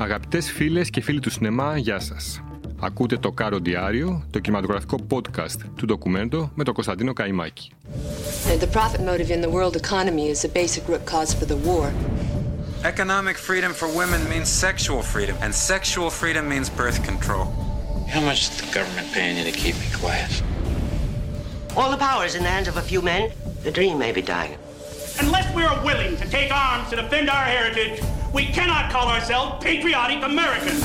Αγαπητές φίλες και φίλοι του σινεμά, γεια σας. Ακούτε το Κάρο Διάριο, το κινηματογραφικό podcast του ντοκουμέντο με τον Κωνσταντίνο Καϊμάκη. And the profit motive in the world economy is the basic root cause for the war. Economic freedom for women means sexual freedom, and sexual freedom means birth control. How much is the government paying you to keep me quiet? All the power is in the hands of a few men. The dream may be dying. Unless we are willing to take arms to defend our heritage, we cannot call ourselves patriotic Americans.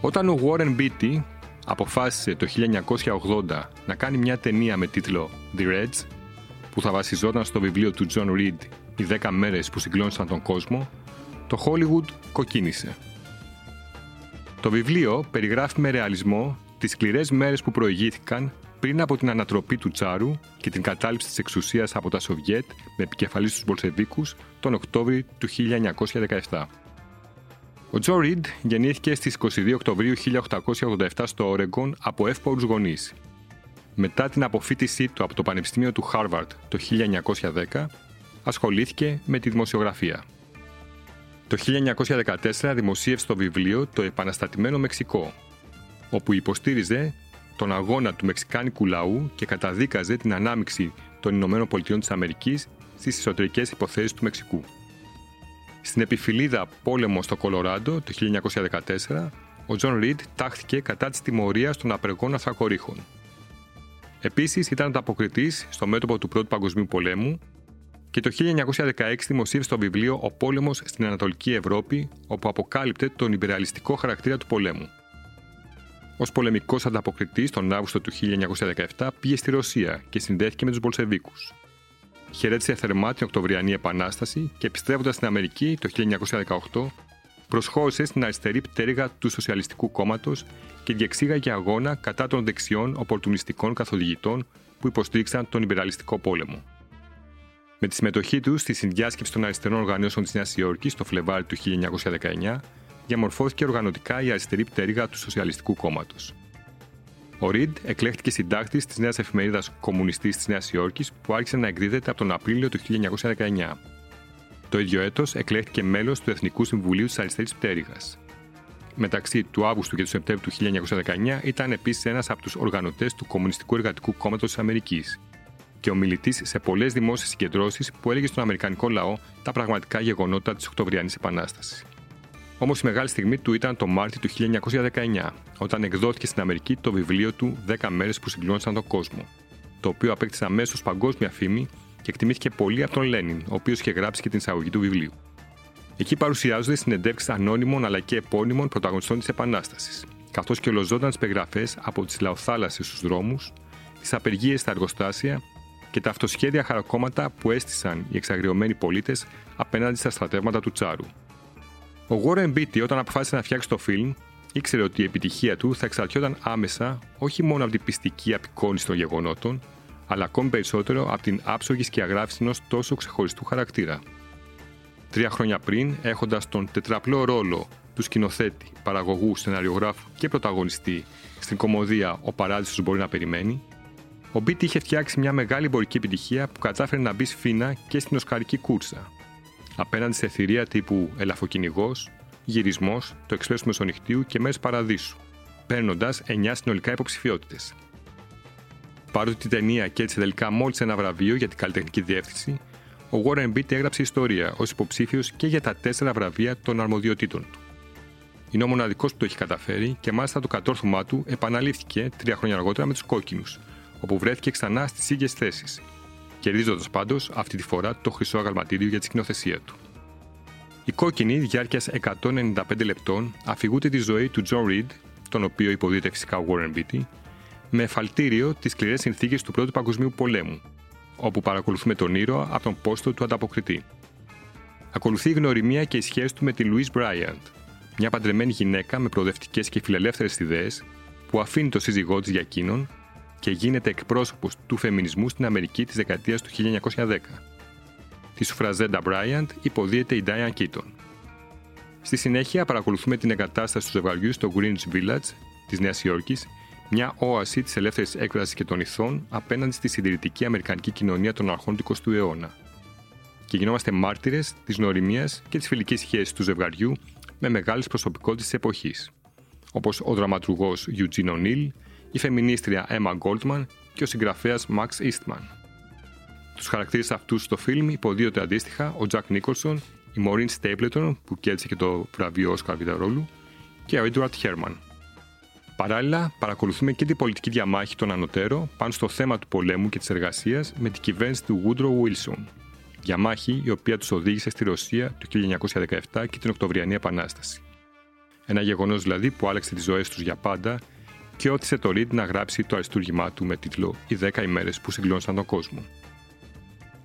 Όταν ο Warren Beatty αποφάσισε το 1980 να κάνει μια ταινία με τίτλο The Reds, που θα βασιζόταν στο βιβλίο του John Reed «Οι 10 μέρες που συγκλώνησαν τον κόσμο», το Hollywood κοκκίνησε. Το βιβλίο περιγράφει με ρεαλισμό τις σκληρές μέρες που προηγήθηκαν πριν από την ανατροπή του Τσάρου και την κατάληψη της εξουσίας από τα Σοβιέτ με επικεφαλής τους Μπολσεβίκους τον Οκτώβριο του 1917. Ο Τζον Ριντ γεννήθηκε στις 22 Οκτωβρίου 1887 στο Όρεγκον από εύπορους γονείς. Μετά την αποφοίτησή του από το Πανεπιστήμιο του Χάρβαρτ το 1910, ασχολήθηκε με τη δημοσιογραφία. Το 1914 δημοσίευσε το βιβλίο «Το επαναστατημένο Μεξικό», όπου υποστήριζε τον αγώνα του μεξικάνικου λαού και καταδίκαζε την ανάμιξη των Ηνωμένων Πολιτειών της Αμερικής στις εσωτερικές υποθέσεις του Μεξικού. Στην επιφυλίδα πόλεμο στο Κολοράντο το 1914, ο Τζον Ριντ τάχθηκε κατά της τιμωρίας των απεργών ανθρακωρύχων. Επίσης ήταν ανταποκριτής στο μέτωπο του Πρώτου Παγκοσμίου Πολέμου και το 1916 δημοσίευσε το βιβλίο «Ο πόλεμος στην Ανατολική Ευρώπη», όπου αποκάλυπτε τον ιμπεριαλιστικό χαρακτήρα του πολέμου. Ω πολεμικός ανταποκριτής τον Αύγουστο του 1917 πήγε στη Ρωσία και συνδέθηκε με τους Μπολσεβίκους. Χαιρέτησε θερμά την Οκτωβριανή Επανάσταση και επιστρέφοντας στην Αμερική το 1918, προσχώρησε στην αριστερή πτέρυγα του Σοσιαλιστικού Κόμματος και διεξήγαγε αγώνα κατά των δεξιών οπορτουνιστικών καθοδηγητών που υποστήριξαν τον υπεραλιστικό πόλεμο. Με τη συμμετοχή τους στη συνδιάσκεψη των αριστερών οργανώσεων της Νέας Υόρκης το Φλεβάρι του 1919, διαμορφώθηκε οργανωτικά η αριστερή πτέρυγα του Σοσιαλιστικού Κόμματος. Ο Ριντ εκλέχθηκε συντάκτης της νέας εφημερίδας Κομμουνιστής της Νέας Υόρκης που άρχισε να εκδίδεται από τον Απρίλιο του 1919. Το ίδιο έτος εκλέχθηκε μέλος του Εθνικού Συμβουλίου της Αριστερής Πτέρυγας. Μεταξύ του Αύγουστου και του Σεπτέμβριου του 1919 ήταν επίσης ένας από τους οργανωτές του Κομμουνιστικού Εργατικού Κόμματος της Αμερικής και ομιλητής σε πολλές δημόσιες συγκεντρώσεις που έλεγε στον Αμερικανικό λαό τα πραγματικά γεγονότα της Οκτωβριανής Επανάστασης. Όμως η μεγάλη στιγμή του ήταν το Μάρτιο του 1919, όταν εκδόθηκε στην Αμερική το βιβλίο του 10 μέρες που συγκλώνησαν τον κόσμο, το οποίο απέκτησε αμέσως παγκόσμια φήμη και εκτιμήθηκε πολύ από τον Λένιν, ο οποίος είχε γράψει και την εισαγωγή του βιβλίου. Εκεί παρουσιάζονται συνεντεύξεις ανώνυμων αλλά και επώνυμων πρωταγωνιστών της Επανάστασης, καθώς και ολοζώταν περιγραφές από τις λαοθάλασσες στους δρόμους, τις απεργίες στα εργοστάσια και τα αυτοσχέδια χαρακόμματα που έστησαν οι εξαγριωμένοι πολίτες απέναντι στα στρατεύματα του Τσάρου. Ο Warren Beatty, όταν αποφάσισε να φτιάξει το φιλμ, ήξερε ότι η επιτυχία του θα εξαρτιόταν άμεσα όχι μόνο από την πιστική απεικόνηση των γεγονότων, αλλά ακόμη περισσότερο από την άψογη σκιαγράφηση ενός τόσο ξεχωριστού χαρακτήρα. Τρία χρόνια πριν, έχοντας τον τετραπλό ρόλο του σκηνοθέτη, παραγωγού, σεναριογράφου και πρωταγωνιστή στην κομμωδία Ο Παράδεισος μπορεί να περιμένει, ο Beatty είχε φτιάξει μια μεγάλη εμπορική επιτυχία που κατάφερε να μπει σφίνα και στην Οσκαρική κούρσα, απέναντι σε θηρία τύπου Ελαφοκυνηγός, Γυρισμός, Το Εξπρέσιο του Μεσονυχτίου και Μέρες Παραδείσου, παίρνοντας 9 συνολικά υποψηφιότητες. Παρότι η ταινία κέρδισε τελικά μόλις ένα βραβείο για την καλλιτεχνική διεύθυνση, ο Warren Beatty έγραψε ιστορία ως υποψήφιος και για τα τέσσερα βραβεία των αρμοδιοτήτων του. Είναι ο μοναδικός που το έχει καταφέρει και μάλιστα το κατόρθωμά του επαναλήφθηκε τρία χρόνια αργότερα με τους κόκκινους, όπου βρέθηκε ξανά στις ίδιες θέσεις, κερδίζοντας πάντως αυτή τη φορά το χρυσό αγαλματίδιο για τη σκηνοθεσία του. Η κόκκινη διάρκειας 195 λεπτών αφηγούνται τη ζωή του John Reed, τον οποίο υποδείται φυσικά ο Warren Beatty, με εφαλτήριο τις σκληρές συνθήκες του Πρώτου Παγκοσμίου Πολέμου, όπου παρακολουθούμε τον ήρωα από τον πόστο του ανταποκριτή. Ακολουθεί η γνωριμία και η σχέση του με τη Louise Bryant, μια παντρεμένη γυναίκα με προοδευτικές και φιλελεύθερες ιδέες, που αφήνει το σύζυγό της για εκείνον και γίνεται εκπρόσωπος του φεμινισμού στην Αμερική της δεκαετίας του 1910. Τη Σουφραζέντα Bryant υποδίεται η Diane Keaton. Στη συνέχεια παρακολουθούμε την εγκατάσταση του ζευγαριού στο Greenwich Village της Νέας Υόρκης, μια όαση της ελεύθερης έκφρασης και των ηθών απέναντι στη συντηρητική αμερικανική κοινωνία των αρχών του 20ου αιώνα. και γινόμαστε μάρτυρες της νοημία και της φιλικής σχέσης του ζευγαριού με μεγάλες προσωπικότητες της εποχής, όπως ο δραματουργός Eugene O'Neill, η φεμινίστρια Emma Goldman και ο συγγραφέας Max Eastman. Τους χαρακτήρε αυτούς στο φιλμ υποδίωται αντίστοιχα ο Jack Nicholson, η Maureen Stapleton που κέρδισε και το βραβείο Oscar ρόλου και ο Edward Herman. Παράλληλα, παρακολουθούμε και την πολιτική διαμάχη των ανωτέρων πάνω στο θέμα του πολέμου και της εργασίας με την κυβέρνηση του Woodrow Wilson. Διαμάχη η οποία τους οδήγησε στη Ρωσία το 1917 και την Οκτωβριανή Επανάσταση. Ένα γεγονός δηλαδή που άλλαξε τις ζωές τους για πάντα και όθησε το Reed να γράψει το αριστούργημά του με τίτλο Οι 10 ημέρες που συγκλώνησαν τον κόσμο.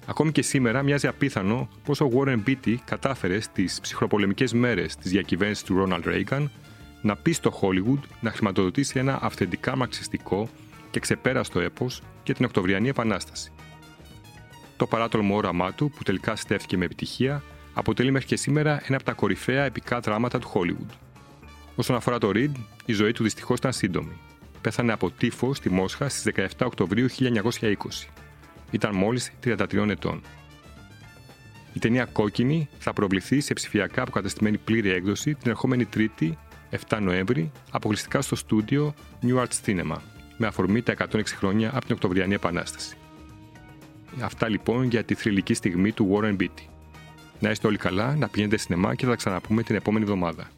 Ακόμη και σήμερα μοιάζει απίθανο πω ο Warren Beatty κατάφερε στις ψυχροπολεμικές μέρες της διακυβέρνησης του Ronald Reagan να πει στο Hollywood να χρηματοδοτήσει ένα αυθεντικά μαξιστικό και ξεπέραστο έπος για την Οκτωβριανή Επανάσταση. Το παράτολμο όραμά του, που τελικά στέφθηκε με επιτυχία, αποτελεί μέχρι και σήμερα ένα από τα κορυφαία επικά δράματα του Hollywood. Όσον αφορά το Reed, η ζωή του δυστυχώς ήταν σύντομη. Πέθανε από τύφος στη Μόσχα στις 17 Οκτωβρίου 1920. Ήταν μόλις 33 ετών. Η ταινία Κόκκινη θα προβληθεί σε ψηφιακά αποκαταστημένη πλήρη έκδοση την ερχόμενη Τρίτη 7 Νοέμβρη αποκλειστικά στο στούντιο New Arts Cinema με αφορμή τα 106 χρόνια από την Οκτωβριανή Επανάσταση. Αυτά λοιπόν για τη θρηλυκή στιγμή του Warren Beatty. Να είστε όλοι καλά, να πηγαίνετε σινεμά και θα τα ξαναπούμε την επόμενη εβδομάδα.